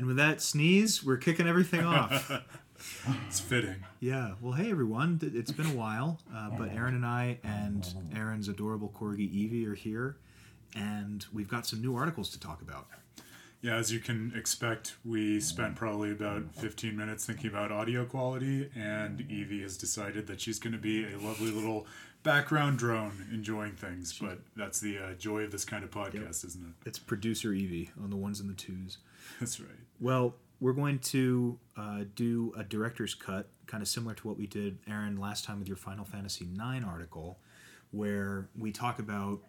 And with that sneeze, we're kicking everything off. it's fitting. Yeah. Well, hey everyone. It's been a while, uh, but Aaron and I and Aaron's adorable corgi Evie are here, and we've got some new articles to talk about. Yeah, as you can expect, we spent probably about 15 minutes thinking about audio quality, and Evie has decided that she's going to be a lovely little background drone enjoying things. But that's the uh, joy of this kind of podcast, isn't it? It's producer Evie on the ones and the twos. That's right. Well, we're going to uh, do a director's cut, kind of similar to what we did, Aaron, last time with your Final Fantasy IX article, where we talk about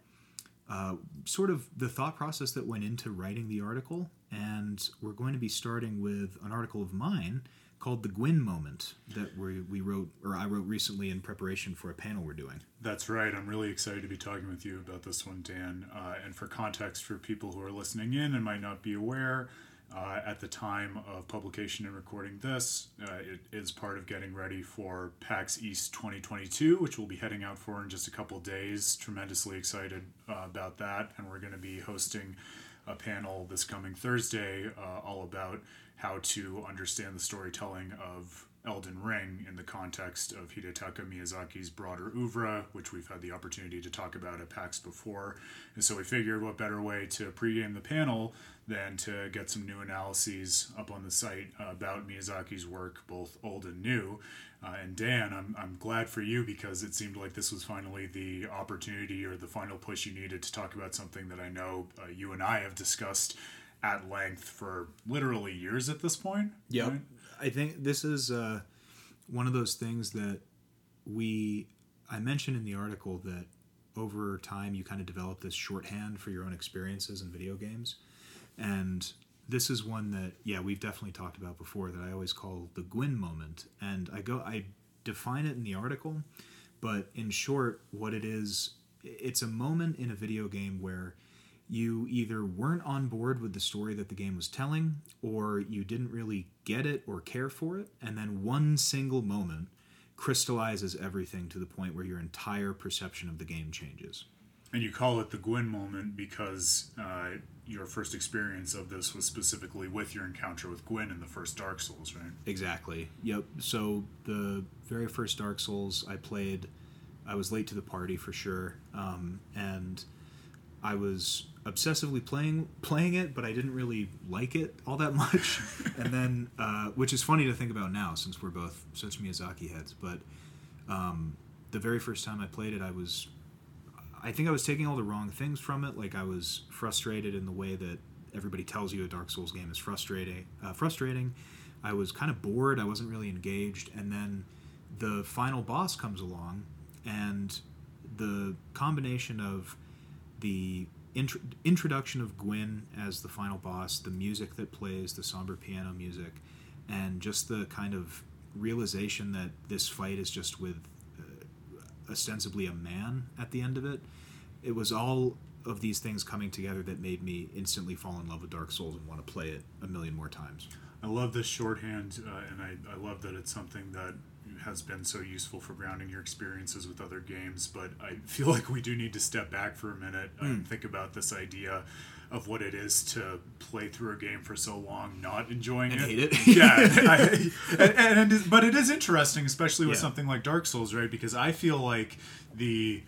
uh, sort of the thought process that went into writing the article. And we're going to be starting with an article of mine called The Gwyn Moment that we, we wrote, or I wrote recently in preparation for a panel we're doing. That's right. I'm really excited to be talking with you about this one, Dan. Uh, and for context, for people who are listening in and might not be aware, uh, at the time of publication and recording this, uh, it is part of getting ready for PAX East 2022, which we'll be heading out for in just a couple days. Tremendously excited uh, about that. And we're going to be hosting a panel this coming Thursday uh, all about how to understand the storytelling of Elden Ring in the context of Hidetaka Miyazaki's broader oeuvre, which we've had the opportunity to talk about at PAX before. And so we figured what better way to pregame the panel than to get some new analyses up on the site about Miyazaki's work, both old and new. Uh, and Dan, I'm, I'm glad for you because it seemed like this was finally the opportunity or the final push you needed to talk about something that I know uh, you and I have discussed at length for literally years at this point. Yep. right? I think this is uh, one of those things that we I mentioned in the article that over time you kind of develop this shorthand for your own experiences in video games, and this is one that yeah we've definitely talked about before that I always call the Gwyn moment, and I go I define it in the article, but in short, what it is, it's a moment in a video game where you either weren't on board with the story that the game was telling, or you didn't really get it or care for it, and then one single moment crystallizes everything to the point where your entire perception of the game changes. And you call it the Gwyn moment because uh, your first experience of this was specifically with your encounter with Gwyn in the first Dark Souls, right? Exactly. Yep. So the very first Dark Souls I played, I was late to the party for sure, um, and I was obsessively playing playing it, but I didn't really like it all that much. and then, uh, which is funny to think about now, since we're both such Miyazaki heads. But um, the very first time I played it, I was, I think I was taking all the wrong things from it. Like I was frustrated in the way that everybody tells you a Dark Souls game is frustrating. Uh, frustrating. I was kind of bored. I wasn't really engaged. And then the final boss comes along, and the combination of the intro- introduction of Gwyn as the final boss, the music that plays, the somber piano music, and just the kind of realization that this fight is just with ostensibly a man at the end of it. It was all of these things coming together that made me instantly fall in love with Dark Souls and want to play it a million more times. I love this shorthand, uh, and I, I love that it's something that has been so useful for grounding your experiences with other games. But I feel like we do need to step back for a minute and think about this idea of what it is to play through a game for so long, not enjoying And it. hate it. yeah, I, and, and, but it is interesting, especially with Yeah. something like Dark Souls, right? Because I feel like the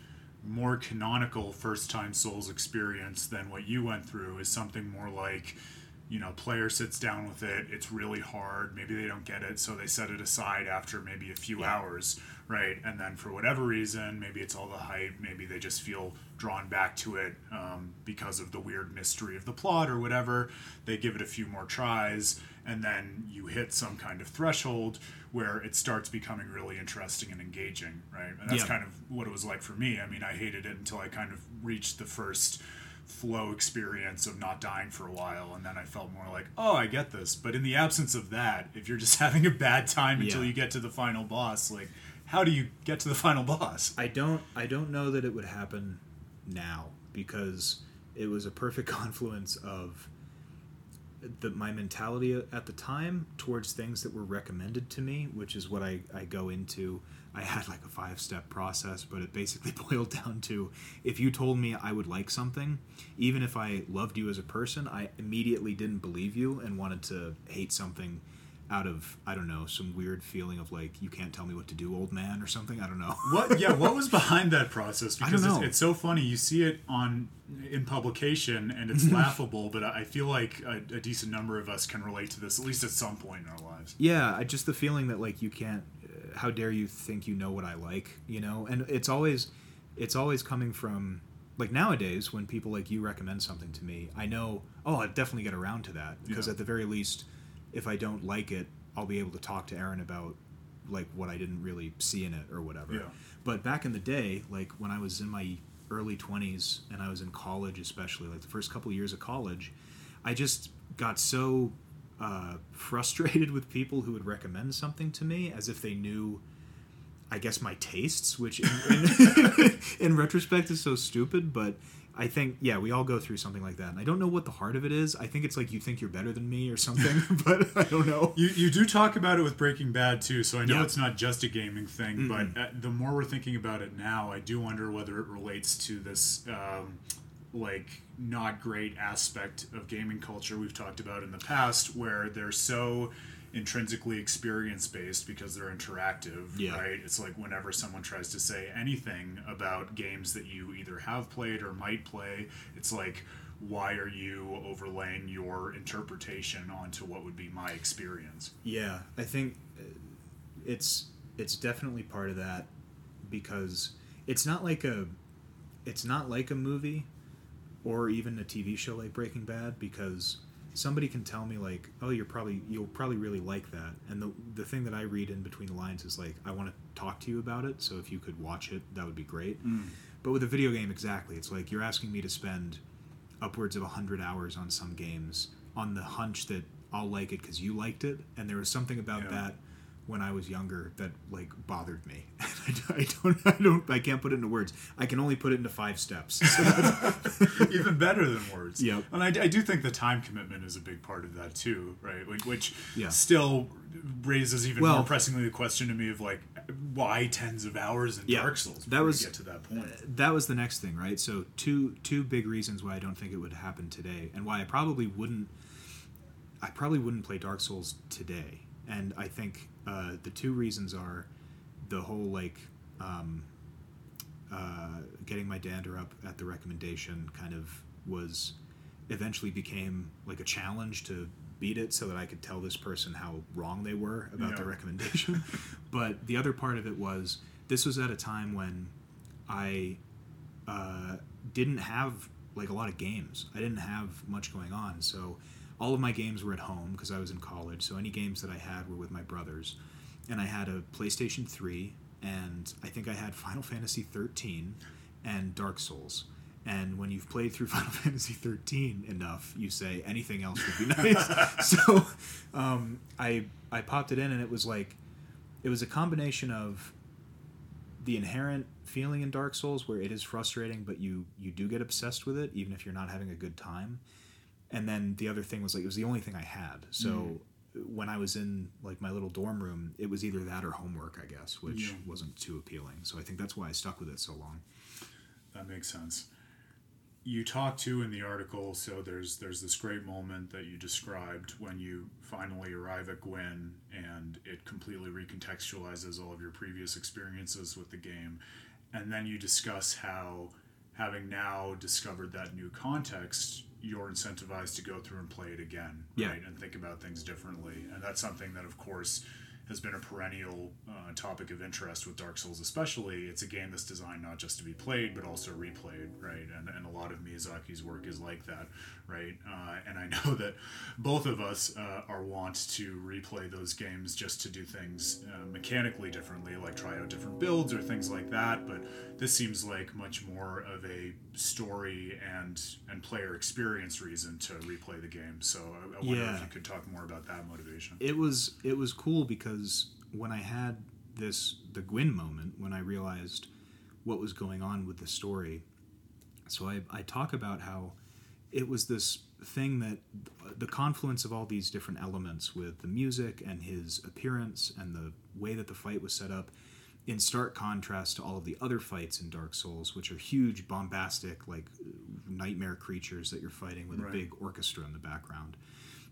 more canonical first time Souls experience than what you went through is something more like you know, player sits down with it, it's really hard, maybe they don't get it, so they set it aside after maybe a few Yeah. hours, right? And then for whatever reason, maybe it's all the hype, maybe they just feel drawn back to it um, because of the weird mystery of the plot or whatever. They give it a few more tries, and then you hit some kind of threshold where it starts becoming really interesting and engaging, right? And that's Yeah. kind of what it was like for me. I mean, I hated it until I kind of reached the first flow experience of not dying for a while and then I felt more like, "Oh, I get this." But in the absence of that, if you're just having a bad time until Yeah. you get to the final boss, like how do you get to the final boss? I don't I don't know that it would happen now because it was a perfect confluence of the, my mentality at the time towards things that were recommended to me, which is what I, I go into. I had like a five step process, but it basically boiled down to if you told me I would like something, even if I loved you as a person, I immediately didn't believe you and wanted to hate something out of I don't know some weird feeling of like you can't tell me what to do, old man, or something. I don't know. what? Yeah, what was behind that process? I Because it's, it's so funny. You see it on in publication, and it's laughable. But I feel like a, a decent number of us can relate to this at least at some point in our lives. Yeah, I just the feeling that like you can't. Uh, how dare you think you know what I like? You know, and it's always, it's always coming from like nowadays when people like you recommend something to me. I know. Oh, I'll definitely get around to that because Yeah. at the very least, if I don't like it, I'll be able to talk to Aaron about like what I didn't really see in it or whatever. Yeah. But back in the day, like when I was in my early 20s and I was in college, especially like the first couple of years of college, I just got so uh, frustrated with people who would recommend something to me as if they knew, I guess, my tastes, which in, in, in retrospect is so stupid. But I think, yeah, we all go through something like that. And I don't know what the heart of it is. I think it's like you think you're better than me or something, but I don't know. You, you do talk about it with Breaking Bad too, so I know Yeah. it's not just a gaming thing. But uh, the more we're thinking about it now, I do wonder whether it relates to this um, like not great aspect of gaming culture we've talked about in the past, where they're so intrinsically experience based because they're interactive Yeah. right it's like whenever someone tries to say anything about games that you either have played or might play it's like why are you overlaying your interpretation onto what would be my experience Yeah, I think uh, it's it's definitely part of that because it's not like a it's not like a movie or even a TV show like Breaking Bad because somebody can tell me like, "Oh, you're probably you'll probably really like that." And the the thing that I read in between the lines is like, "I want to talk to you about it, so if you could watch it, that would be great." Mm. But with a video game exactly, it's like you're asking me to spend upwards of 100 hours on some games on the hunch that I'll like it because you liked it. And there was something about Yeah. that when I was younger that like bothered me. I don't, I don't, I can't put it into words. I can only put it into five steps. So even better than words. Yep. And I, I do think the time commitment is a big part of that too, right? Like, which Yeah. still raises even Well- more pressingly the question to me of like, why tens of hours in Yeah. Dark Souls? That was- get to that point. Uh, that was the next thing, right? So two two big reasons why I don't think it would happen today, and why I probably wouldn't. I probably wouldn't play Dark Souls today, and I think uh, the two reasons are the whole like um, uh, getting my dander up at the recommendation kind of was eventually became like a challenge to beat it so that I could tell this person how wrong they were about Yeah. their recommendation. but the other part of it was this was at a time when I uh, didn't have like a lot of games. I didn't have much going on, so all of my games were at home because I was in college. So any games that I had were with my brothers, and I had a PlayStation Three, and I think I had Final Fantasy thirteen and Dark Souls. And when you've played through Final Fantasy thirteen enough, you say anything else would be nice. so um, I I popped it in, and it was like it was a combination of the inherent feeling in Dark Souls where it is frustrating, but you you do get obsessed with it even if you're not having a good time. And then the other thing was like it was the only thing I had. So mm. when I was in like my little dorm room, it was either that or homework, I guess, which Yeah. wasn't too appealing. So I think that's why I stuck with it so long. That makes sense. You talk to in the article, so there's there's this great moment that you described when you finally arrive at Gwyn and it completely recontextualizes all of your previous experiences with the game. And then you discuss how having now discovered that new context, you're incentivized to go through and play it again, Yeah. right? And think about things differently. And that's something that of course has been a perennial uh, topic of interest with Dark Souls, especially. It's a game that's designed not just to be played, but also replayed, right? And, and a lot of Miyazaki's work is like that, right? Uh, and I know that both of us uh, are wont to replay those games just to do things uh, mechanically differently, like try out different builds or things like that. But this seems like much more of a story and and player experience reason to replay the game. So I, I wonder Yeah. if you could talk more about that motivation. it was it was cool because when I had this the Gwyn moment when I realized what was going on with the story, so I, I talk about how it was this thing that the confluence of all these different elements with the music and his appearance and the way that the fight was set up in stark contrast to all of the other fights in Dark Souls, which are huge, bombastic, like nightmare creatures that you're fighting with Right. a big orchestra in the background.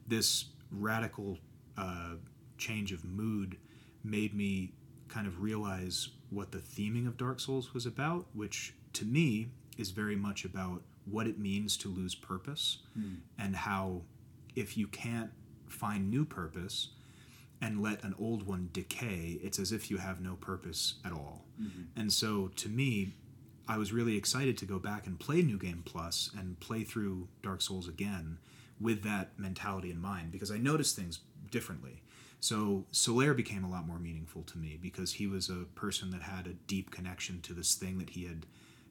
This radical uh, change of mood made me kind of realize what the theming of Dark Souls was about, which to me is very much about what it means to lose purpose hmm. and how if you can't find new purpose and let an old one decay, it's as if you have no purpose at all. Mm-hmm. And so to me, I was really excited to go back and play New Game Plus and play through Dark Souls again with that mentality in mind because I noticed things differently. So Solaire became a lot more meaningful to me because he was a person that had a deep connection to this thing that he had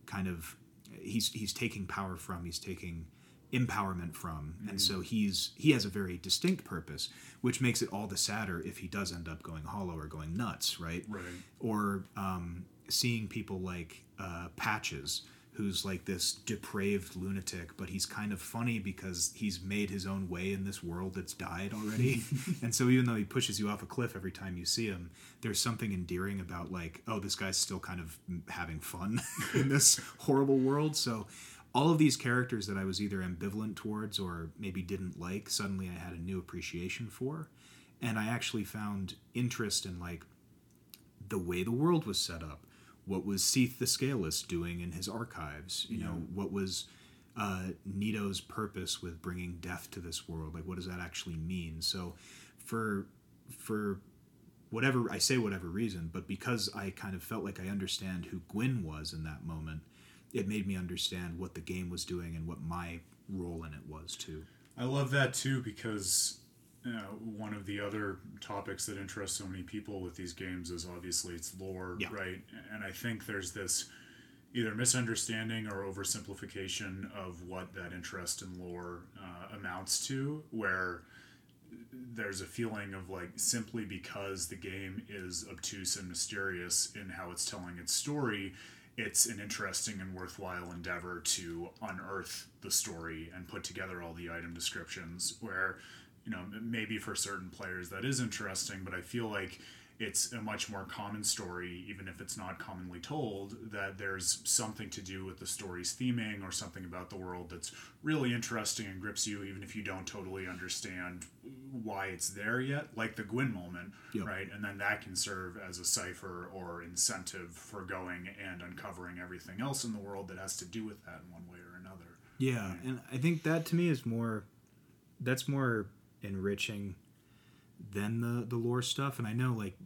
kind of he's he's taking power from, he's taking empowerment from. And so he's he has a very distinct purpose which makes it all the sadder if he does end up going hollow or going nuts right? Right. or um, seeing people like uh, patches who's like this depraved lunatic but he's kind of funny because he's made his own way in this world that's died already and so even though he pushes you off a cliff every time you see him there's something endearing about like oh this guy's still kind of having fun in this horrible world so all of these characters that I was either ambivalent towards or maybe didn't like, suddenly I had a new appreciation for. And I actually found interest in like the way the world was set up. What was Seath the Scaleless doing in his archives? You know, what was uh, Nito's purpose with bringing death to this world? Like, what does that actually mean? So, for for whatever I say, whatever reason, but because I kind of felt like I understand who Gwyn was in that moment, it made me understand what the game was doing and what my role in it was too. I love that too because uh, one of the other topics that interests so many people with these games is obviously its lore, Yeah. right? And I think there's this either misunderstanding or oversimplification of what that interest in lore uh, amounts to, where there's a feeling of like simply because the game is obtuse and mysterious in how it's telling its story, it's an interesting and worthwhile endeavor to unearth the story and put together all the item descriptions. Where, you know, maybe for certain players that is interesting, but I feel like it's a much more common story, even if it's not commonly told, that there's something to do with the story's theming or something about the world that's really interesting and grips you, even if you don't totally understand why it's there yet, like the Gwyn moment, Yep. right? And then that can serve as a cipher or incentive for going and uncovering everything else in the world that has to do with that in one way or another. Yeah, and I think that to me is more that's more enriching than the the lore stuff and I know like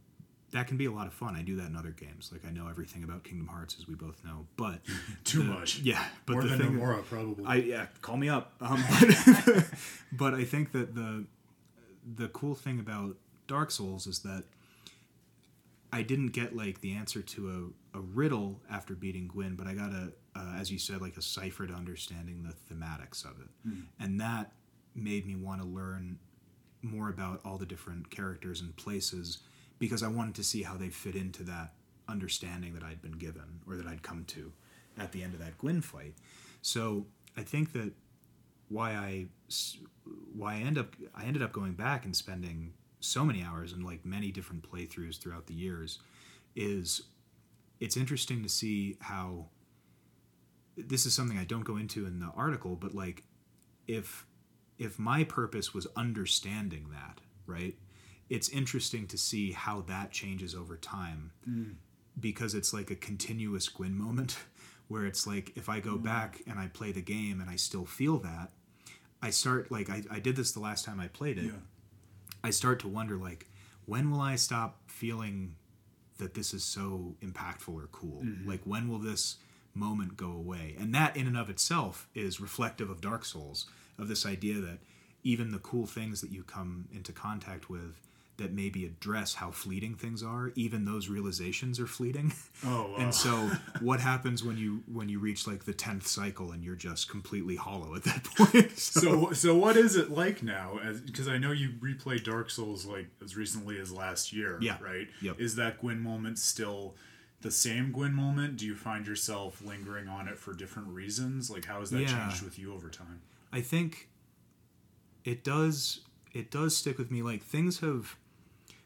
that can be a lot of fun. I do that in other games. Like I know everything about Kingdom Hearts as we both know, but Too the- much. Yeah, but More the than thing Nomura, probably. I yeah, call me up. Um, but I think that the the cool thing about Dark Souls is that I didn't get like the answer to a, a riddle after beating Gwyn, but I got a uh, as you said like a cipher to understanding the thematics of it, and that made me want to learn more about all the different characters and places because I wanted to see how they fit into that understanding that I'd been given or that I'd come to at the end of that Gwyn fight. So I think that why I why I end up I ended up going back and spending so many hours and like many different playthroughs throughout the years is it's interesting to see how this is something I don't go into in the article but like if if my purpose was understanding that right it's interesting to see how that changes over time mm. because it's like a continuous Gwyn moment where it's like if I go mm. back and I play the game and I still feel that, I start like I, I did this the last time I played it. Yeah. I start to wonder like when will I stop feeling that this is so impactful or cool? Mm-hmm. Like when will this moment go away? And that in and of itself is reflective of Dark Souls, of this idea that even the cool things that you come into contact with that maybe address how fleeting things are, even those realizations are fleeting. Oh, wow. And so what happens when you when you reach like the 10th cycle and you're just completely hollow at that point? so so what is it like now because i know you replayed dark souls like as recently as last year Yeah. right Yep. is that gwyn moment still the same gwyn moment do you find yourself lingering on it for different reasons like how has that Yeah. changed with you over time I think it does it does stick with me. Like things have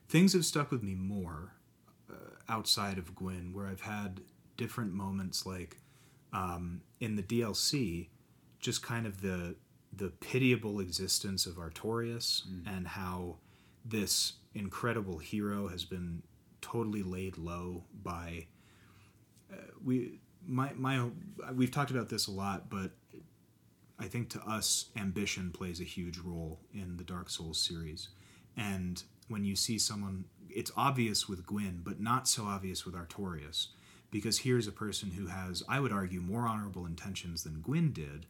things have stuck with me more uh, outside of Gwyn, where I've had different moments, like um, in the DLC, just kind of the the pitiable existence of Artorias and how this incredible hero has been totally laid low by uh, we my my we've talked about this a lot but I think to us ambition plays a huge role in the Dark Souls series. And when you see someone it's obvious with Gwyn but not so obvious with Artorias. Because here's a person who has I would argue more honorable intentions than Gwyn did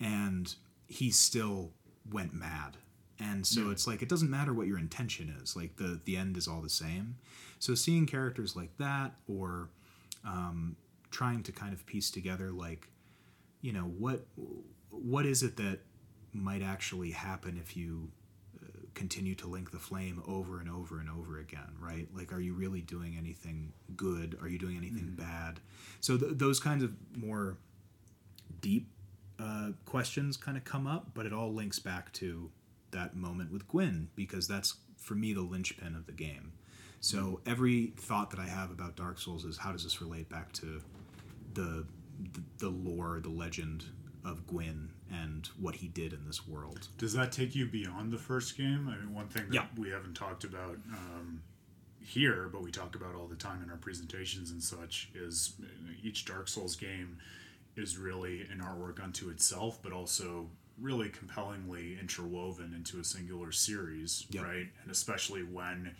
and he still went mad. And so Yeah. it's like it doesn't matter what your intention is like the the end is all the same. So seeing characters like that or um, trying to kind of piece together like you know what what is it that might actually happen if you uh, continue to link the flame over and over and over again right? Like are you really doing anything good? Are you doing anything bad? So th- those kinds of more deep uh, questions kind of come up but it all links back to that moment with Gwyn because that's for me the linchpin of the game. So every thought that I have about Dark Souls is how does this relate back to the the, the lore, the legend of Gwyn and what he did in this world. Does that take you beyond the first game? I mean, one thing that Yeah. we haven't talked about um, here, but we talk about all the time in our presentations and such, is each Dark Souls game is really an artwork unto itself, but also really compellingly interwoven into a singular series, Yep. right? And especially when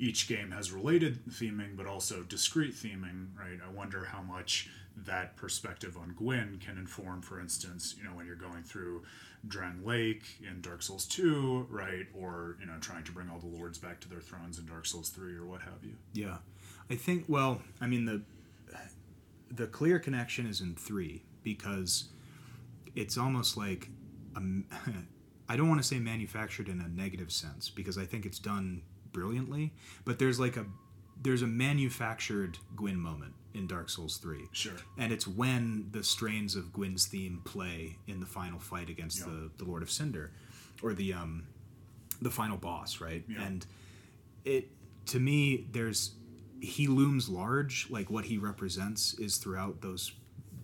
each game has related theming but also discrete theming right i wonder how much that perspective on gwyn can inform for instance you know when you're going through Drangleic in dark souls 2 right? Or you know trying to bring all the lords back to their thrones in dark souls 3 or what have you. Yeah. I think well, I mean the the clear connection is in 3 because it's almost like um, I don't want to say manufactured in a negative sense because I think it's done brilliantly, but there's like a there's a manufactured Gwyn moment in Dark Souls 3. sure and it's when the strains of Gwyn's theme play in the final fight against Yeah. the, the Lord of Cinder, or the um, the final boss, right? Yeah. And it to me, there's he looms large. Like what he represents is throughout those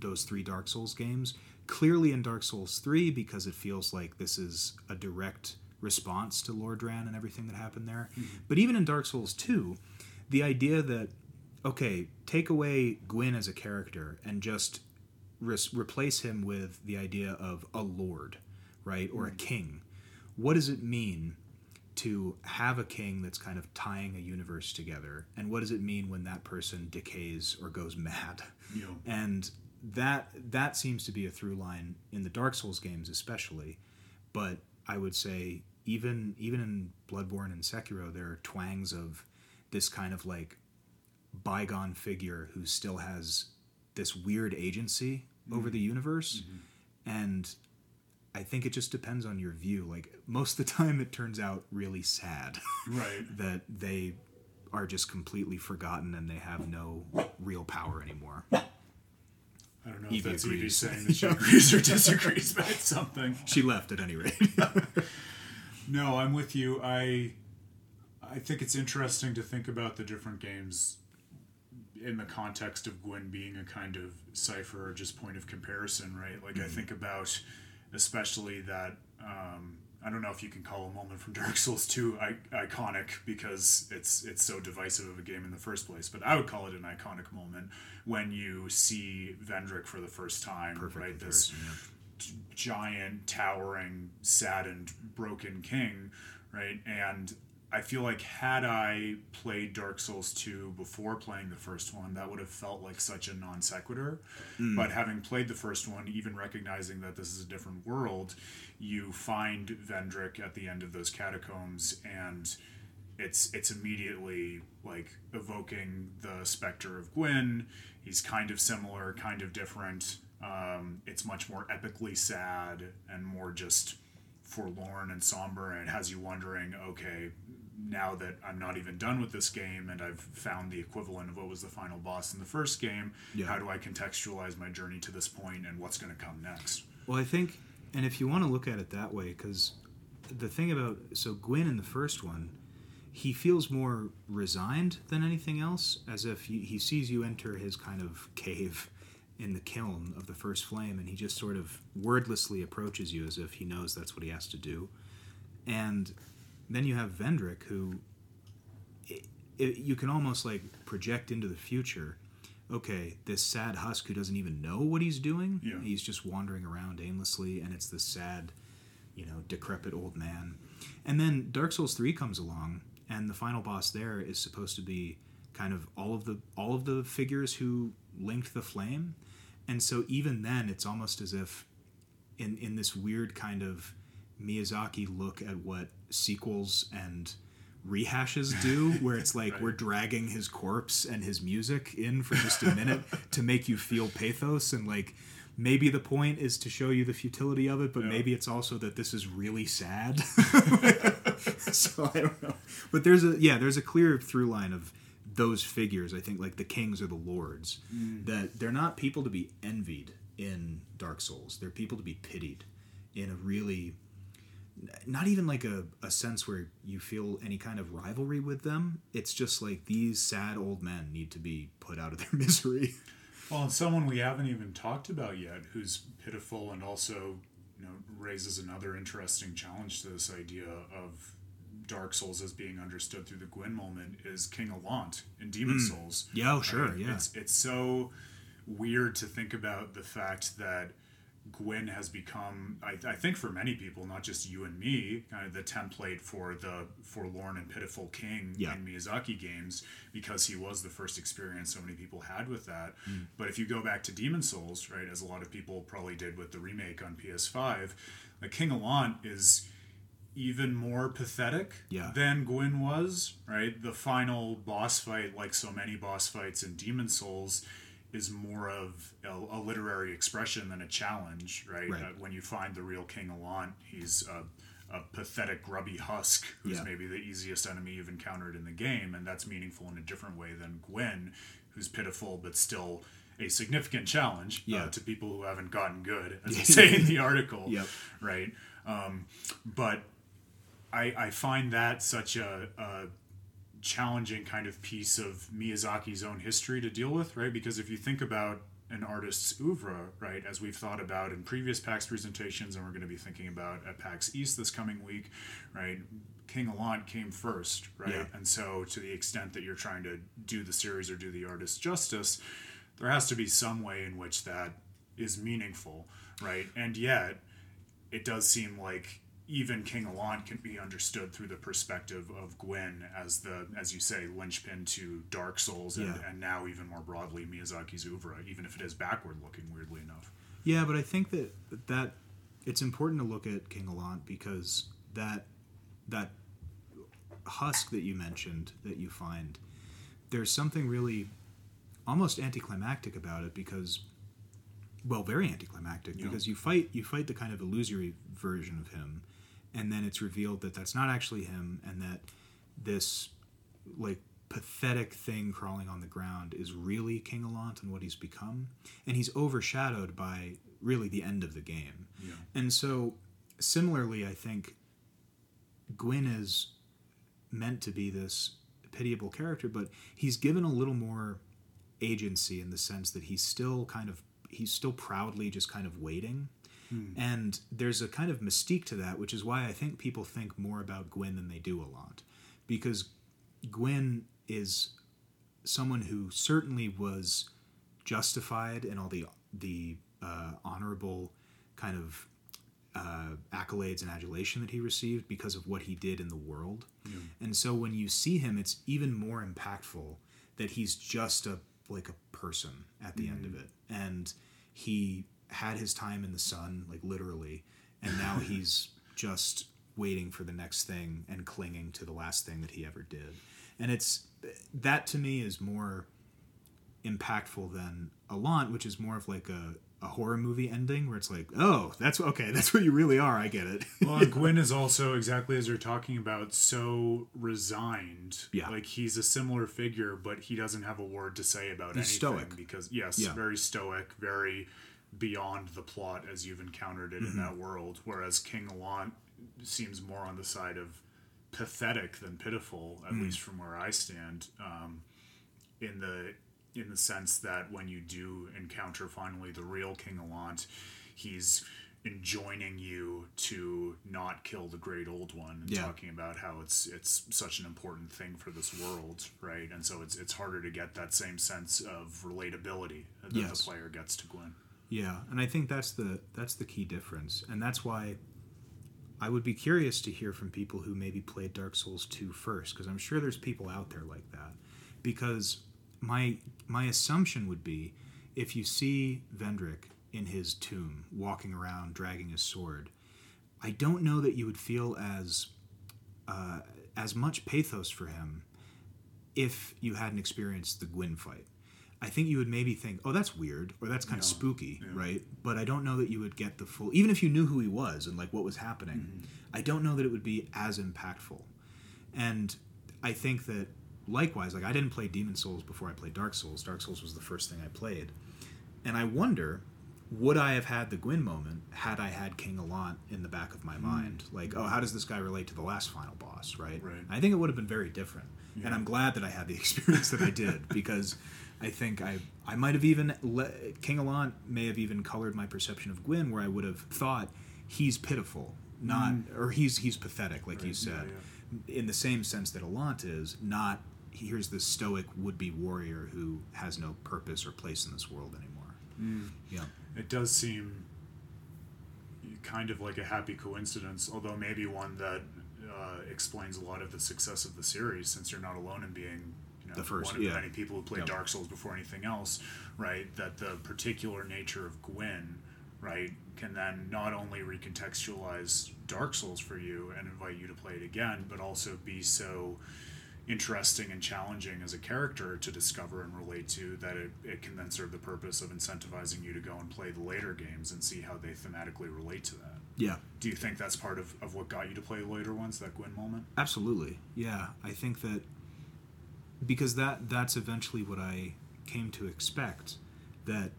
those three Dark Souls games. Clearly in Dark Souls three because it feels like this is a direct response to Lordran and everything that happened there. But even in Dark Souls two, the idea that okay, take away Gwyn as a character and just res- replace him with the idea of a lord, right, or a mm. king. What does it mean to have a king that's kind of tying a universe together, and what does it mean when that person decays or goes mad? know And that that seems to be a through line in the Dark Souls games, especially. But I would say even even in Bloodborne and Sekiro, there are twangs of this kind of like bygone figure who still has this weird agency over the mm-hmm. universe, mm-hmm. and I think it just depends on your view. Like most of the time, it turns out really sad right that they are just completely forgotten and they have no real power anymore. i don't know Evie if that's Evie saying that she agrees or disagrees it's something She left at any rate. No, I'm with you. I I think it's interesting to think about the different games in the context of Gwyn being a kind of cipher or just point of comparison, right? Like I think about especially that um, I don't know if you can call a moment from Dark Souls 2 I- iconic because it's it's so divisive of a game in the first place, but I would call it an iconic moment when you see Vendrick for the first time, right? This comparison, giant, towering, saddened, broken king, right? And I feel like had I played Dark Souls 2 before playing the first one, that would have felt like such a non sequitur. But having played the first one, even recognizing that this is a different world, you find Vendrick at the end of those catacombs and it's it's immediately like evoking the specter of Gwyn. He's kind of similar, kind of different. Um, it's much more epically sad and more just forlorn and somber, and it has you wondering, okay, now that I'm not even done with this game and I've found the equivalent of what was the final boss in the first game, Yeah. how do I contextualize my journey to this point and what's going to come next? Well, I think, and if you want to look at it that way, because the thing about so Gwyn in the first one, he feels more resigned than anything else, as if he, he sees you enter his kind of cave in the kiln of the first flame, and he just sort of wordlessly approaches you as if he knows that's what he has to do. And then you have Vendrick, who it, it, you can almost like project into the future. Okay, this sad husk who doesn't even know what he's doing. Yeah. He's just wandering around aimlessly, and it's this sad, you know, decrepit old man. And then Dark Souls three comes along, and the final boss there is supposed to be kind of all of the all of the figures who linked the flame, and so even then, it's almost as if in in this weird kind of Miyazaki look at what sequels and rehashes do where it's like Right. we're dragging his corpse and his music in for just a minute to make you feel pathos and like maybe the point is to show you the futility of it but Yeah. maybe it's also that this is really sad so i don't know but there's a yeah there's a clear through line of those figures i think like the kings or the lords mm. that they're not people to be envied in dark souls they're people to be pitied in a really not even like a, a sense where you feel any kind of rivalry with them. It's just like these sad old men need to be put out of their misery. Well, and someone we haven't even talked about yet, who's pitiful and also, you know, raises another interesting challenge to this idea of Dark Souls as being understood through the Gwyn moment is King Allant in Demon hmm. Souls. yeah oh sure yeah. It's it's so weird to think about the fact that Gwyn has become, I, I think, for many people, not just you and me, kind of the template for the forlorn and pitiful king Yeah. in Miyazaki games because he was the first experience so many people had with that. Hmm. But if you go back to Demon Souls, right, as a lot of people probably did with the remake on PS5, the King Allant is even more pathetic Yeah. than Gwyn was, right? The final boss fight, like so many boss fights in Demon Souls, is more of a, a literary expression than a challenge, right? Right. Uh, when you find the real King Allant, he's a, a pathetic, grubby husk who's Yeah. maybe the easiest enemy you've encountered in the game, and that's meaningful in a different way than Gwyn, who's pitiful but still a significant challenge Yeah. uh, to people who haven't gotten good, as you say in the article, Yep. right? Um, but I, I find that such a, a challenging kind of piece of Miyazaki's own history to deal with, right? Because if you think about an artist's oeuvre, right, as we've thought about in previous PAX presentations, and we're going to be thinking about at PAX East this coming week, right? King Allant came first, right? Yeah. And so, to the extent that you're trying to do the series or do the artist justice, there has to be some way in which that is meaningful, right? And yet, it does seem like even King Allant can be understood through the perspective of Gwyn as the, as you say, linchpin to Dark Souls and, Yeah. and now even more broadly Miyazaki's oeuvre, even if it is backward looking, weirdly enough. Yeah, but I think that that it's important to look at King Allant because that that husk that you mentioned that you find there's something really almost anticlimactic about it because well very anticlimactic Yeah. because you fight you fight the kind of illusory version of him and then it's revealed that that's not actually him and that this like pathetic thing crawling on the ground is really King Allant and what he's become. And he's overshadowed by really the end of the game. Yeah. and so similarly I think Gwyn is meant to be this pitiable character but he's given a little more agency in the sense that he's still kind of he's still proudly just kind of waiting and there's a kind of mystique to that which is why i think people think more about gwyn than they do Allant. Because gwyn is someone who certainly was justified in all the the uh, honorable kind of uh, accolades and adulation that he received because of what he did in the world. And so when you see him, it's even more impactful that he's just a like a person at the end of it, and he had his time in the sun, like literally, and now he's just waiting for the next thing and clinging to the last thing that he ever did. And it's that to me is more impactful than Allant, which is more of like a, a horror movie ending where it's like, oh, that's okay, that's what you really are. I get it. Well, and Gwyn is also exactly as you're talking about, so resigned. Yeah. like he's a similar figure, but he doesn't have a word to say about He's anything stoic. because yes, Yeah. very stoic, very beyond the plot as you've encountered it Mm-hmm. in that world. Whereas King Allant seems more on the side of pathetic than pitiful, at least from where I stand. Um, in the in the sense that when you do encounter finally the real King Allant, he's enjoining you to not kill the great old one and Yeah. talking about how it's it's such an important thing for this world right and so it's it's harder to get that same sense of relatability that Yes. the player gets to Gwyn Yeah, and I think that's the that's the key difference, and that's why I would be curious to hear from people who maybe played Dark Souls 2 first, because I'm sure there's people out there like that. Because my my assumption would be, if you see Vendrick in his tomb walking around dragging his sword, I don't know that you would feel as uh, as much pathos for him if you hadn't experienced the Gwyn fight. I think you would maybe think, "Oh, that's weird," or "That's kind of spooky," yeah. right? But I don't know that you would get the full. Even if you knew who he was and like what was happening, Mm-hmm. I don't know that it would be as impactful. And I think that likewise, like I didn't play Demon Souls before I played Dark Souls. Dark Souls was the first thing I played, and I wonder, would I have had the Gwyn moment had I had King Allant in the back of my mind? Like, oh, how does this guy relate to the last final boss? Right. Right. I think it would have been very different, Yeah. and I'm glad that I had the experience that I did because I think I I might have even le- King Allant may have even colored my perception of Gwyn, where I would have thought he's pitiful, not or he's he's pathetic, like you Right, yeah, said, in the same sense that Allant is not. Here's this stoic would-be warrior who has no purpose or place in this world anymore. Yeah, it does seem kind of like a happy coincidence, although maybe one that uh, explains a lot of the success of the series, since you're not alone in being you know, The first, one of yeah. the many people who played Yeah. Dark Souls before anything else, right? That the particular nature of Gwyn, right, can then not only recontextualize Dark Souls for you and invite you to play it again, but also be so interesting and challenging as a character to discover and relate to that it, it can then serve the purpose of incentivizing you to go and play the later games and see how they thematically relate to that. yeah, Do you think that's part of, of what got you to play later ones, that Gwyn moment? absolutely. Yeah, I think that because that that's eventually what I came to expect that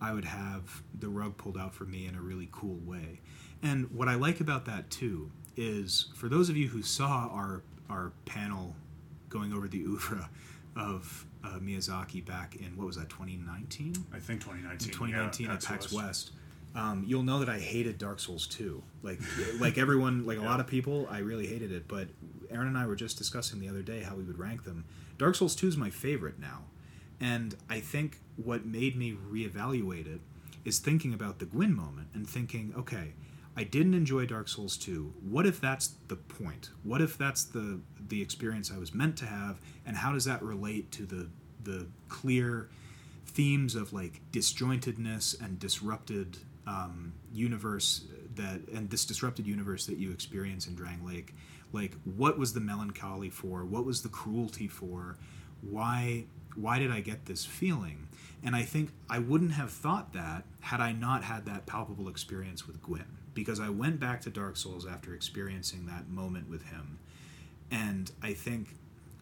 I would have the rug pulled out for me in a really cool way. And what I like about that too is for those of you who saw our our panel going over the oeuvre of uh, Miyazaki back in what was that 2019? I think 2019. in 2019 yeah, at PAX West. Um, you'll know that I hated Dark Souls 2. Like, like everyone, like a lot of people, I really hated it. But Aaron and I were just discussing the other day how we would rank them. Dark Souls 2 is my favorite now, and I think what made me reevaluate it is thinking about the Gwyn moment and thinking, okay, I didn't enjoy Dark Souls 2. What if that's the point? What if that's the the experience I was meant to have, and how does that relate to the the clear themes of like disjointedness and disrupted um, universe that and this disrupted universe that you experience in Drangleic like what was the melancholy for? What was the cruelty for? Why why did I get this feeling? And I think I wouldn't have thought that had I not had that palpable experience with Gwyn because I went back to Dark Souls after experiencing that moment with him. And I think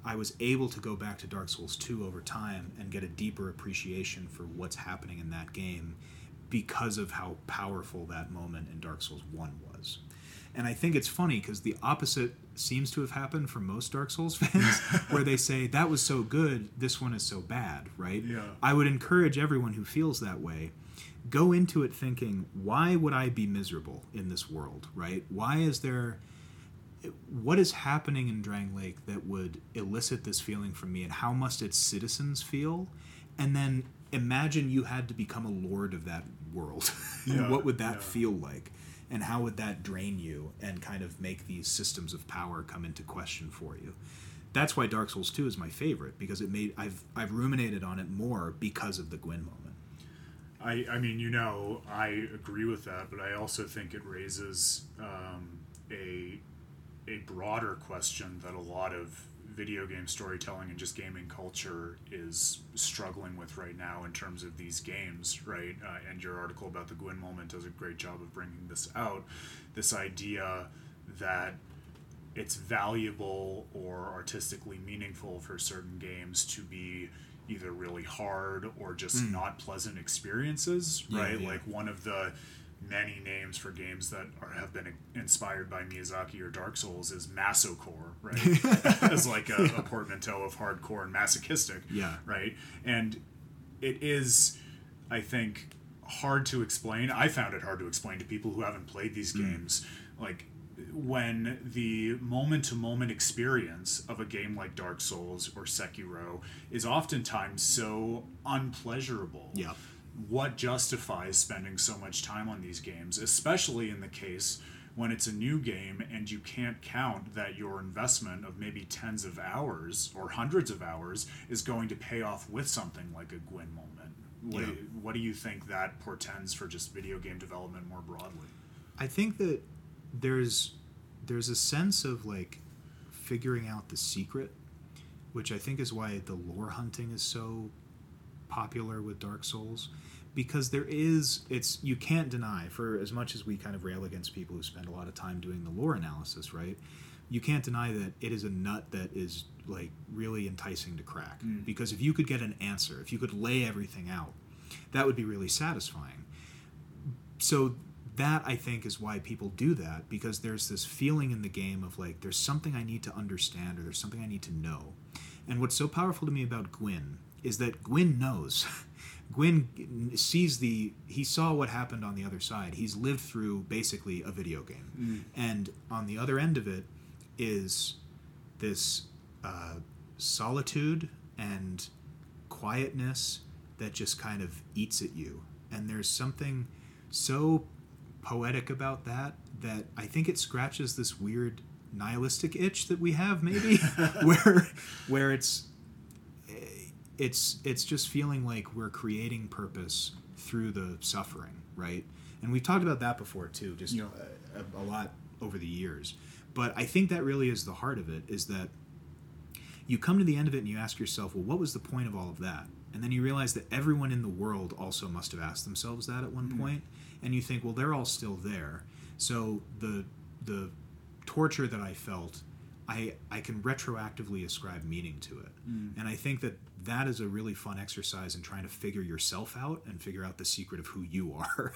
I was able to go back to Dark Souls 2 over time and get a deeper appreciation for what's happening in that game because of how powerful that moment in Dark Souls 1 was. And I think it's funny because the opposite seems to have happened for most Dark Souls fans, where they say, that was so good, this one is so bad, right? Yeah. I would encourage everyone who feels that way go into it thinking, why would I be miserable in this world, right? Why is there what is happening in Drangleic that would elicit this feeling from me, and how must its citizens feel? And then imagine you had to become a lord of that world. Yeah, what would that yeah. feel like? And how would that drain you and kind of make these systems of power come into question for you? That's why Dark Souls 2 is my favorite because it made I've I've ruminated on it more because of the Gwyn moment. I, I mean, you know, I agree with that, but I also think it raises um, a a broader question that a lot of video game storytelling and just gaming culture is struggling with right now in terms of these games, right? Uh, and your article about the Gwyn moment does a great job of bringing this out. This idea that it's valuable or artistically meaningful for certain games to be either really hard or just not pleasant experiences, Yeah, right? yeah. Like one of the many names for games that are, have been inspired by Miyazaki or Dark Souls is masocore, right? As like a, a portmanteau of hardcore and masochistic, Yeah. right? And it is, I think, hard to explain. I found it hard to explain to people who haven't played these hmm. games. Like when the moment to moment experience of a game like Dark Souls or Sekiro is oftentimes so unpleasurable. Yeah. What justifies spending so much time on these games, especially in the case when it's a new game and you can't count that your investment of maybe tens of hours or hundreds of hours is going to pay off with something like a Gwyn moment? What, Yeah. do, what do you think that portends for just video game development more broadly? I think that there's there's a sense of like figuring out the secret, which I think is why the lore hunting is so popular with Dark Souls because there is it's you can't deny for as much as we kind of rail against people who spend a lot of time doing the lore analysis, right? You can't deny that it is a nut that is like really enticing to crack mm. because if you could get an answer, if you could lay everything out, that would be really satisfying so that I think is why people do that because there's this feeling in the game of like there's something I need to understand or there's something I need to know. And what's so powerful to me about Gwyn is that Gwyn knows. Gwyn sees the he saw what happened on the other side. He's lived through basically a video game. And on the other end of it is this uh, solitude and quietness that just kind of eats at you. And there's something so poetic about that that I think it scratches this weird nihilistic itch that we have maybe where where it's it's it's just feeling like we're creating purpose through the suffering, right? And we've talked about that before too, just Yeah. a, a lot over the years. But I think that really is the heart of it is that you come to the end of it and you ask yourself, well, what was the point of all of that? And then you realize that everyone in the world also must have asked themselves that at one mm-hmm. point. And you think, well, they're all still there. So the the torture that I felt, I I can retroactively ascribe meaning to it. Mm. And I think that that is a really fun exercise in trying to figure yourself out and figure out the secret of who you are.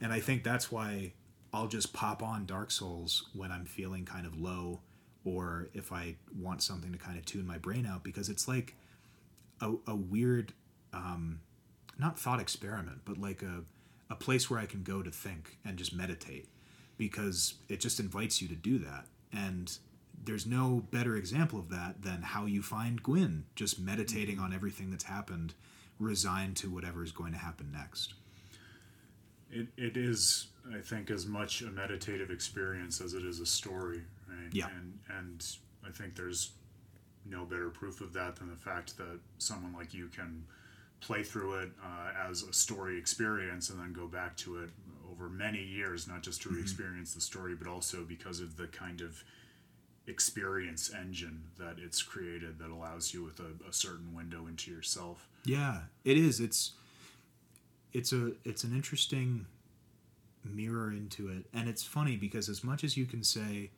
and I think that's why I'll just pop on Dark Souls when I'm feeling kind of low or if I want something to kind of tune my brain out because it's like a, a weird um, not thought experiment but like a, a place where I can go to think and just meditate because it just invites you to do that and there's no better example of that than how you find Gwyn just meditating on everything that's happened resigned to whatever is going to happen next It, it is, I think, as much a meditative experience as it is a story, right? Yeah. And and I think there's no better proof of that than the fact that someone like you can play through it uh, as a story experience and then go back to it over many years, not just to re-experience the story, but also because of the kind of experience engine that it's created that allows you with a, a certain window into yourself. Yeah, it is. It's it's a it's an interesting mirror into it, and it's funny because as much as you can say,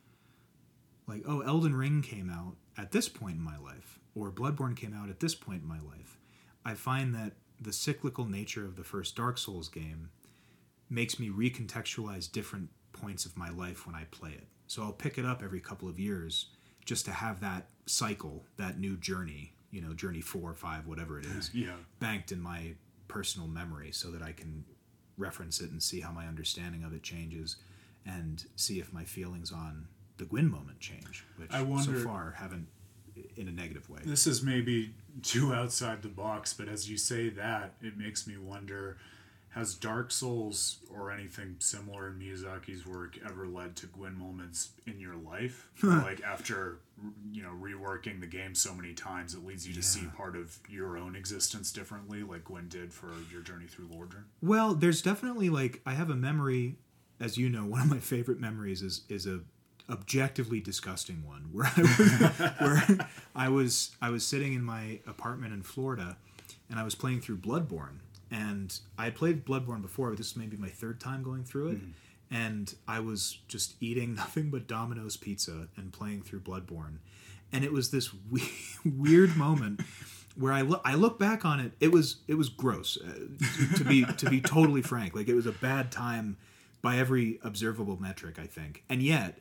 like, oh, Elden Ring came out at this point in my life, or Bloodborne came out at this point in my life, I find that the cyclical nature of the first Dark Souls game makes me recontextualize different points of my life when I play it. So I'll pick it up every couple of years just to have that cycle, that new journey, you know, journey four, or five, whatever it is, Yeah. banked in my personal memory so that I can reference it and see how my understanding of it changes and see if my feelings on the Gwyn moment change, which I wonder- so far haven't in a negative way. This is maybe too outside the box, but as you say that, it makes me wonder has Dark Souls or anything similar in Miyazaki's work ever led to Gwyn moments in your life? like after you know reworking the game so many times, it leads you to see part of your own existence differently, like Gwyn did for your journey through Lordran. Well, there's definitely like I have a memory, as you know, one of my favorite memories is is a objectively disgusting one where I was where I was I was sitting in my apartment in Florida and I was playing through Bloodborne and I played Bloodborne before, but this may be my third time going through it. And I was just eating nothing but Domino's pizza and playing through Bloodborne. And it was this we- weird moment where I look I look back on it, it was it was gross. Uh, to be to be totally frank, like it was a bad time by every observable metric, I think. And yet,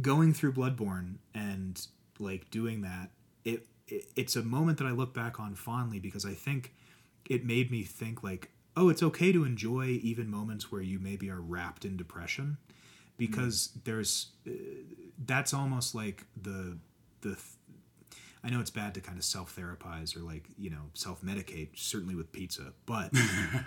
going through Bloodborne and like doing that, it, it it's a moment that I look back on fondly because I think it made me think like, oh, it's okay to enjoy even moments where you maybe are wrapped in depression because mm. there's uh, that's almost like the the I know it's bad to kind of self therapize or like, you know, self medicate, certainly with pizza, but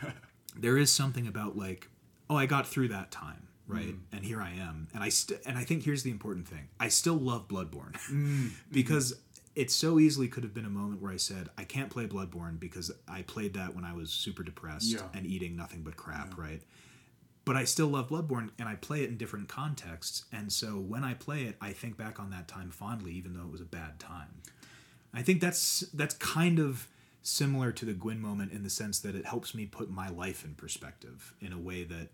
there is something about like, oh, I got through that time, right? Mm. And here I am. And I st- and I think here's the important thing. I still love Bloodborne mm. because it so easily could have been a moment where I said, I can't play Bloodborne because I played that when I was super depressed yeah. and eating nothing but crap, yeah. right? But I still love Bloodborne and I play it in different contexts. And so when I play it, I think back on that time fondly, even though it was a bad time. I think that's that's kind of similar to the Gwyn moment in the sense that it helps me put my life in perspective in a way that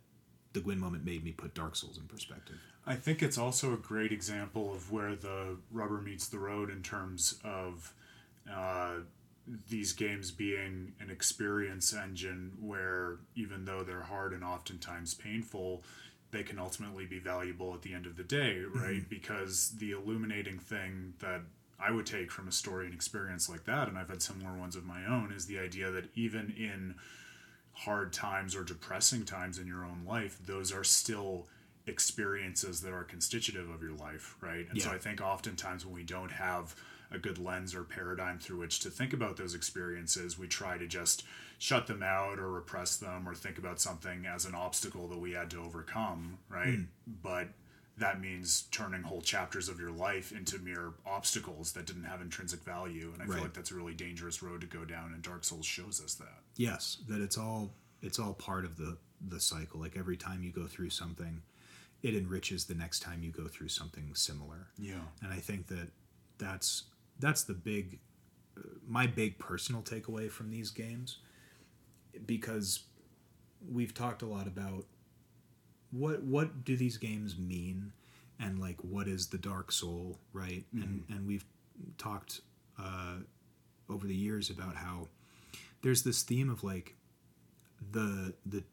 the Gwyn moment made me put Dark Souls in perspective. I think it's also a great example of where the rubber meets the road in terms of uh, these games being an experience engine where even though they're hard and oftentimes painful, they can ultimately be valuable at the end of the day, right? Mm-hmm. Because the illuminating thing that I would take from a story and experience like that, and I've had similar ones of my own, is the idea that even in hard times or depressing times in your own life, those are still experiences that are constitutive of your life, right? And yeah. so I think oftentimes when we don't have a good lens or paradigm through which to think about those experiences, we try to just shut them out or repress them or think about something as an obstacle that we had to overcome, right? Mm. But that means turning whole chapters of your life into mere obstacles that didn't have intrinsic value. And i right. feel like that's a really dangerous road to go down and dark souls shows us that. Yes that it's all it's all part of the the cycle. Like every time you go through something it enriches the next time you go through something similar. Yeah. And i think that that's that's the big my big personal takeaway from these games because we've talked a lot about what what do these games mean and like what is the dark soul right mm-hmm. and and we've talked uh, over the years about how there's this theme of like the the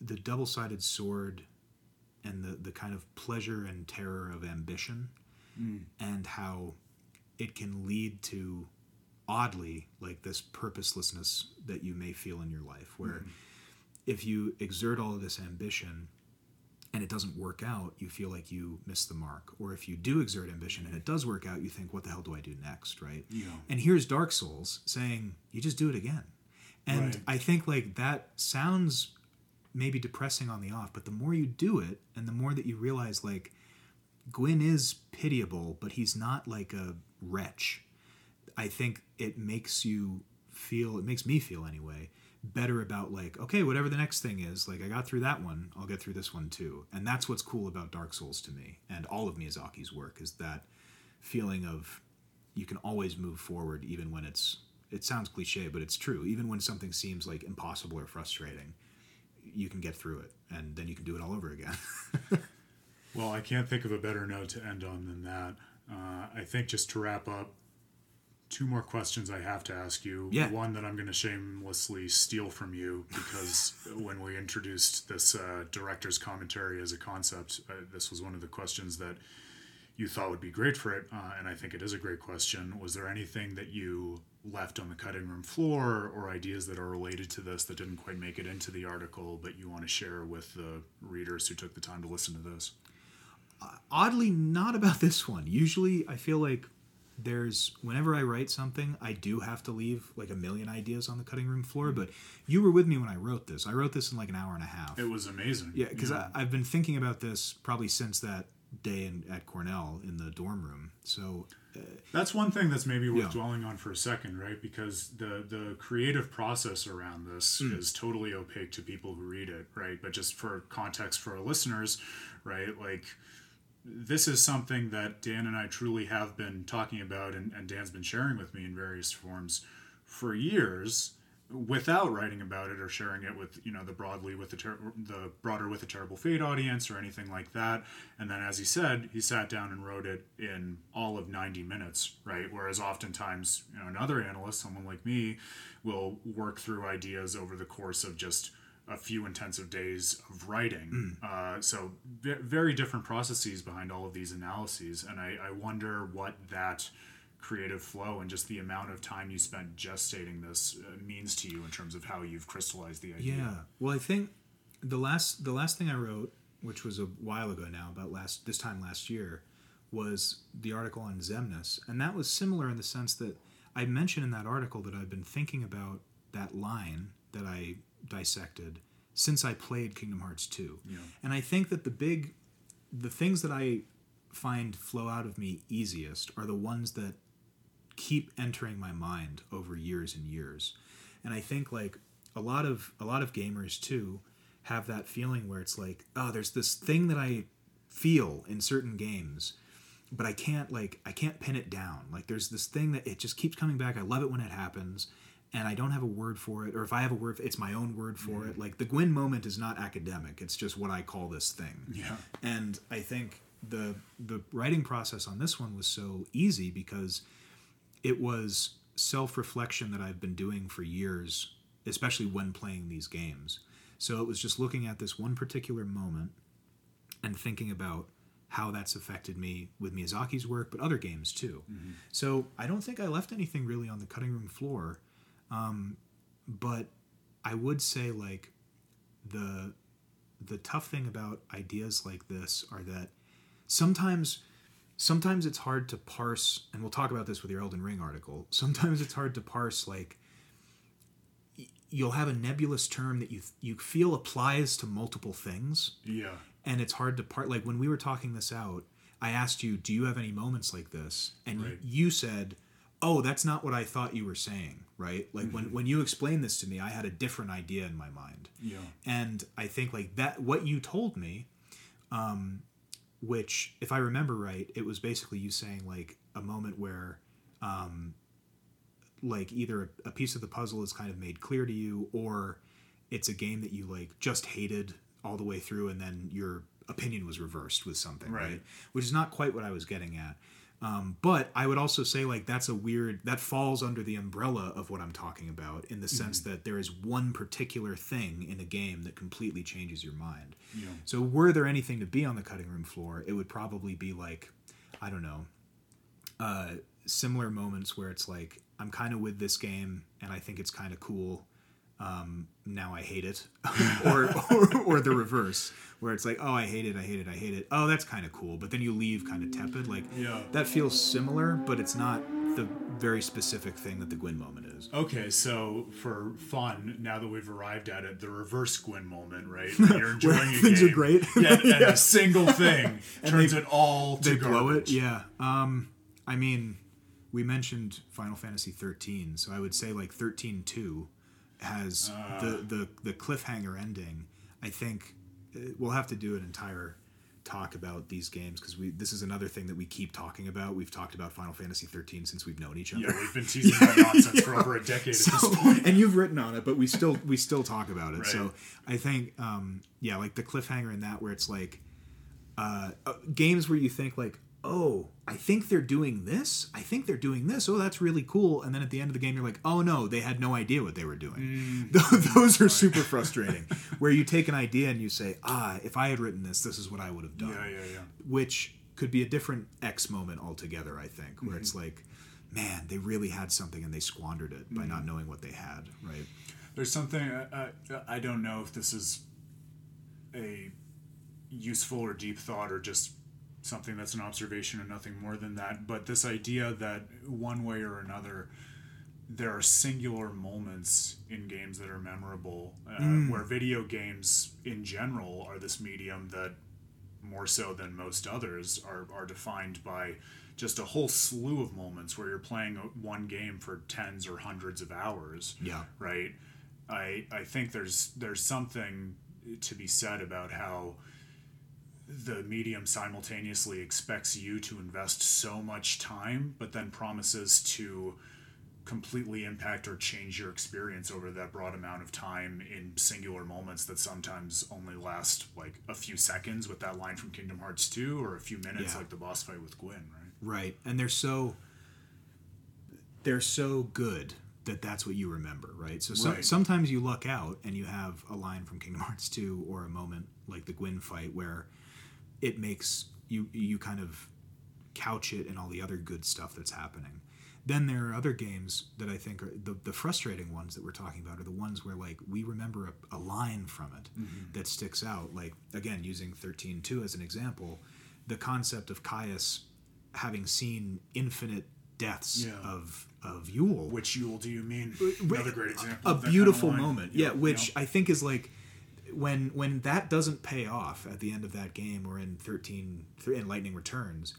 the double-sided sword and the the kind of pleasure and terror of ambition mm. and how it can lead to oddly like this purposelessness that you may feel in your life where mm. if you exert all of this ambition and it doesn't work out, you feel like you missed the mark. Or if you do exert ambition and it does work out, you think, what the hell do I do next, right? Yeah. And here's Dark Souls saying, you just do it again. And right. I think like that sounds maybe depressing on the off, but the more you do it and the more that you realize like Gwyn is pitiable, but he's not like a wretch. I think it makes you feel, it makes me feel anyway, better about like okay whatever the next thing is like i got through that one i'll get through this one too. And that's what's cool about dark souls to me and all of miyazaki's work is that feeling of you can always move forward even when it's it sounds cliche but it's true. Even when something seems like impossible or frustrating you can get through it and then you can do it all over again. Well i can't think of a better note to end on than that. Uh, i think just to wrap up two more questions I have to ask you. Yeah. One that I'm going to shamelessly steal from you because when we introduced this uh, director's commentary as a concept, uh, this was one of the questions that you thought would be great for it, uh, and I think it is a great question. Was there anything that you left on the cutting room floor or ideas that are related to this that didn't quite make it into the article, but you want to share with the readers who took the time to listen to this? oddly, not about this one. Usually, I feel like there's whenever I write something, I do have to leave like a million ideas on the cutting room floor. But you were with me when I wrote this. I wrote this in like an hour and a half. It was amazing. Yeah, because yeah. I've been thinking about this probably since that day in, at Cornell in the dorm room. So uh, that's one thing that's maybe worth yeah. dwelling on for a second, right? Because the the creative process around this mm. is totally opaque to people who read it, right? But just for context for our listeners, right? Like this is something that Dan and I truly have been talking about, and, and Dan's been sharing with me in various forms for years. without writing about it or sharing it with you know the broadly with the ter- the broader with a terrible fate audience or anything like that and then as he said he sat down and wrote it in all of 90 minutes right whereas oftentimes you know another analyst someone like me will work through ideas over the course of just a few intensive days of writing uh, so v- very different processes behind all of these analyses and I, I wonder what that creative flow and just the amount of time you spent gestating this uh, means to you in terms of how you've crystallized the idea. Yeah. Well, I think the last the last thing I wrote, which was a while ago now, about last this time last year, was the article on Xemnas, and that was similar in the sense that I mentioned in that article that I've been thinking about that line that I dissected since I played Kingdom Hearts 2. Yeah. And I think that the big the things that I find flow out of me easiest are the ones that keep entering my mind over years and years. And I think like a lot of a lot of gamers too have that feeling where it's like, oh, there's this thing that I feel in certain games, but I can't like I can't pin it down. Like there's this thing that it just keeps coming back. I love it when it happens. And I don't have a word for it, or if I have a word, it's my own word for it. Like the Gwyn moment is not academic; it's just what I call this thing. Yeah. And I think the the writing process on this one was so easy because it was self-reflection that I've been doing for years, especially when playing these games. So it was just looking at this one particular moment and thinking about how that's affected me with Miyazaki's work, but other games too. Mm-hmm. So I don't think I left anything really on the cutting room floor, um, but I would say like the the tough thing about ideas like this are that sometimes sometimes it's hard to parse and we'll talk about this with your elden ring article sometimes it's hard to parse like you'll have a nebulous term that you you feel applies to multiple things Yeah. and it's hard to part like when we were talking this out i asked you do you have any moments like this and Right. you said oh that's not what i thought you were saying right? Like when when you explained this to me i had a different idea in my mind. Yeah. and i think like that what you told me um which if i remember right it was basically you saying like a moment where um like either a piece of the puzzle is kind of made clear to you or it's a game that you like just hated all the way through and then your opinion was reversed with something right, Right. which is not quite what i was getting at um, but i would also say like that's a weird that falls under the umbrella of what i'm talking about in the sense that there is one particular thing in a game that completely changes your mind Yeah. so were there anything to be on the cutting room floor it would probably be like i don't know uh, similar moments where it's like I'm kind of with this game and I think it's kind of cool. Um, now I hate it, or, or or the reverse, where it's like, oh, I hate it, I hate it, I hate it. Oh, that's kind of cool, but then you leave kind of tepid. Like Yeah. that feels similar, but it's not the very specific thing that the Gwyn moment is. Okay, so for fun, now that we've arrived at it, the reverse Gwyn moment, right? You're enjoying a things are game. great. Yeah, and Yeah. a single thing turns it all to They blow it, garbage. yeah. Um, I mean, we mentioned Final Fantasy 13, so I would say like 13-2 has Ah. the, the the cliffhanger ending. I think uh, we'll have to do an entire talk about these games because we this is another thing that we keep talking about. We've talked about Final Fantasy 13 since we've known each other. Yeah, we've been teasing that nonsense for over a decade at this point. and you've written on it, but we still we still talk about it. Right. So I think, um, yeah, like the cliffhanger in that, where it's like uh, uh, games where you think like, oh, I think they're doing this. I think they're doing this. Oh, that's really cool. And then at the end of the game, you're like, oh no, they had no idea what they were doing. Mm. Those are super frustrating. where you take an idea and you say, ah, if I had written this, this is what I would have done Yeah, yeah, yeah. which could be a different X moment altogether, I think, where Mm-hmm. it's like, man, they really had something and they squandered it by Mm-hmm. not knowing what they had, right? There's something uh, uh, I don't know if this is a useful or deep thought or just something that's an observation and nothing more than that. But this idea that one way or another, there are singular moments in games that are memorable, uh, where video games in general are this medium that more so than most others are, are defined by just a whole slew of moments where you're playing one game for tens or hundreds of hours Yeah. right i i think there's there's something to be said about how the medium simultaneously expects you to invest so much time but then promises to completely impact or change your experience over that broad amount of time in singular moments that sometimes only last like a few seconds with that line from Kingdom Hearts 2 or a few minutes Yeah. like the boss fight with Gwyn, right? Right. And they're so they're so good that that's what you remember, right? So some, Right. sometimes you luck out and you have a line from Kingdom Hearts 2 or a moment like the Gwyn fight where it makes you you kind of couch it in all the other good stuff that's happening. Then there are other games that I think are the, the frustrating ones that we're talking about are the ones where like we remember a, a line from it mm-hmm. that sticks out. Like again, using 13.2 as an example, the concept of Caius having seen infinite deaths Yeah. of of Yeul Which Yeul do you mean? Uh, Another great example. a that beautiful kind of moment Yep, yeah which yep. i think is like when when that doesn't pay off at the end of that game or in 13 in lightning returns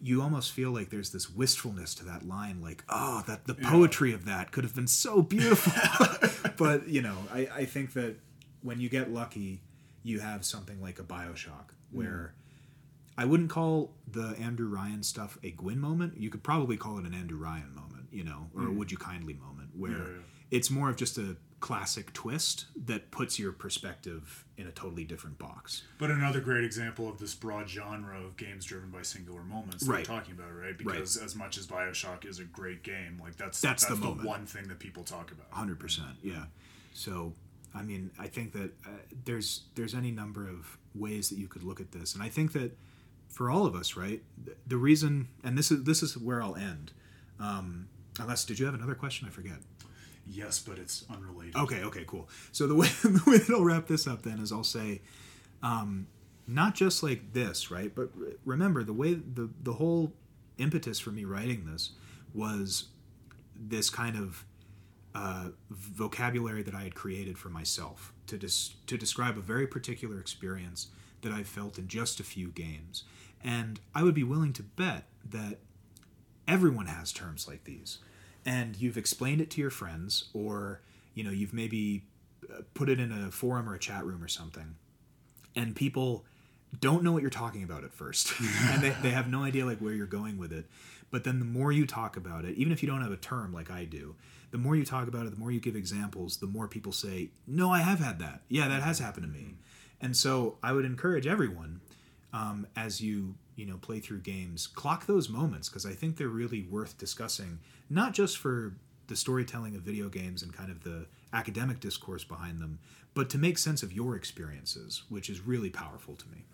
you almost feel like there's this wistfulness to that line like oh that the poetry of that could have been so beautiful but you know I, I think that when you get lucky you have something like a bioshock mm-hmm. where I wouldn't call the Andrew Ryan stuff a Gwyn moment. You could probably call it an Andrew Ryan moment, you know, or a mm. Would You Kindly moment, where Yeah, yeah. it's more of just a classic twist that puts your perspective in a totally different box. But another great example of this broad genre of games driven by singular moments that Right. we're talking about, right? Because as much as Bioshock is a great game, like that's That's that's, the the, one thing that people talk about. Hundred percent, yeah. So, I mean, I think that uh, there's there's any number of ways that you could look at this, and I think that for all of us, right, the reason, and this is this is where I'll end. Um, unless, did you have another question? I forget. Yes, but it's unrelated. Okay, okay, cool. So the way the way that I'll wrap this up then is I'll say, um, not just like this, right? But re- remember the way the the whole impetus for me writing this was this kind of uh, vocabulary that I had created for myself to to describe a very particular experience that I felt in just a few games, and I would be willing to bet that everyone has terms like these and you've explained it to your friends or you know you've maybe uh, put it in a forum or a chat room or something and people don't know what you're talking about at first. And they, they have no idea like where you're going with it. But then the more you talk about it even if you don't have a term like i do the more you talk about it the more you give examples the more people say no i have had that. Yeah that has happened to me. And so i would encourage everyone um, as you you know play through games clock those moments because i think they're really worth discussing not just for the storytelling of video games and kind of the academic discourse behind them but to make sense of your experiences which is really powerful to me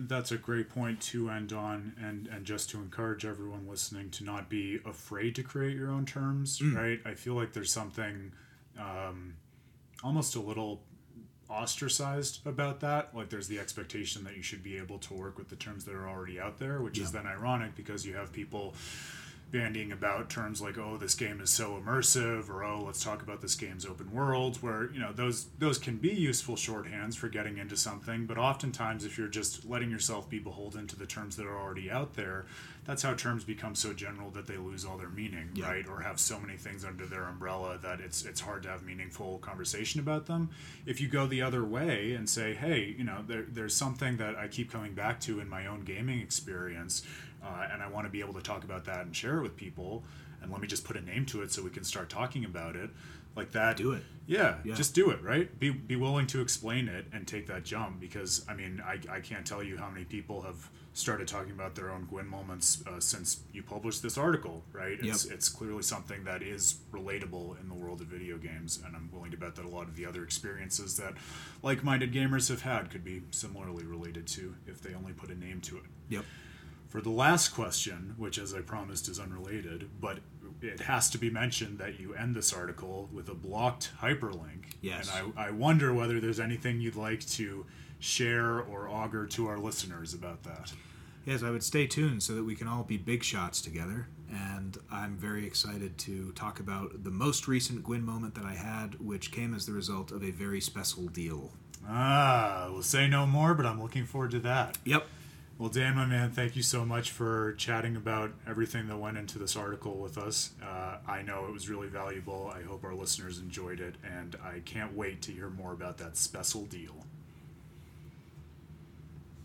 That's a great point to end on, and and just to encourage everyone listening to not be afraid to create your own terms, right? I feel like there's something um, almost a little ostracized about that. Like there's the expectation that you should be able to work with the terms that are already out there, which is then ironic because you have people bandying about terms like oh this game is so immersive or oh let's talk about this game's open world where you know those those can be useful shorthands for getting into something but oftentimes if you're just letting yourself be beholden to the terms that are already out there that's how terms become so general that they lose all their meaning Yeah. right or have so many things under their umbrella that it's it's hard to have meaningful conversation about them if you go the other way and say hey you know there, there's something that i keep coming back to in my own gaming experience uh, and I want to be able to talk about that and share it with people. And let me just put a name to it so we can start talking about it, like that. Do it. Yeah, Yeah. just do it. Right. Be be willing to explain it and take that jump because I mean I, I can't tell you how many people have started talking about their own Gwyn moments uh, since you published this article. Right. It's Yep. it's clearly something that is relatable in the world of video games, and I'm willing to bet that a lot of the other experiences that like-minded gamers have had could be similarly related to if they only put a name to it. yep For the last question, which as I promised is unrelated, but it has to be mentioned that you end this article with a blocked hyperlink. Yes. And I, I wonder whether there's anything you'd like to share or augur to our listeners about that. Yes, I would stay tuned so that we can all be big shots together. And I'm very excited to talk about the most recent Gwyn moment that I had, which came as the result of a very special deal. Ah, we'll say no more, but I'm looking forward to that. Yep. Well, Dan, my man, thank you so much for chatting about everything that went into this article with us. Uh, I know it was really valuable. I hope our listeners enjoyed it, and I can't wait to hear more about that special deal.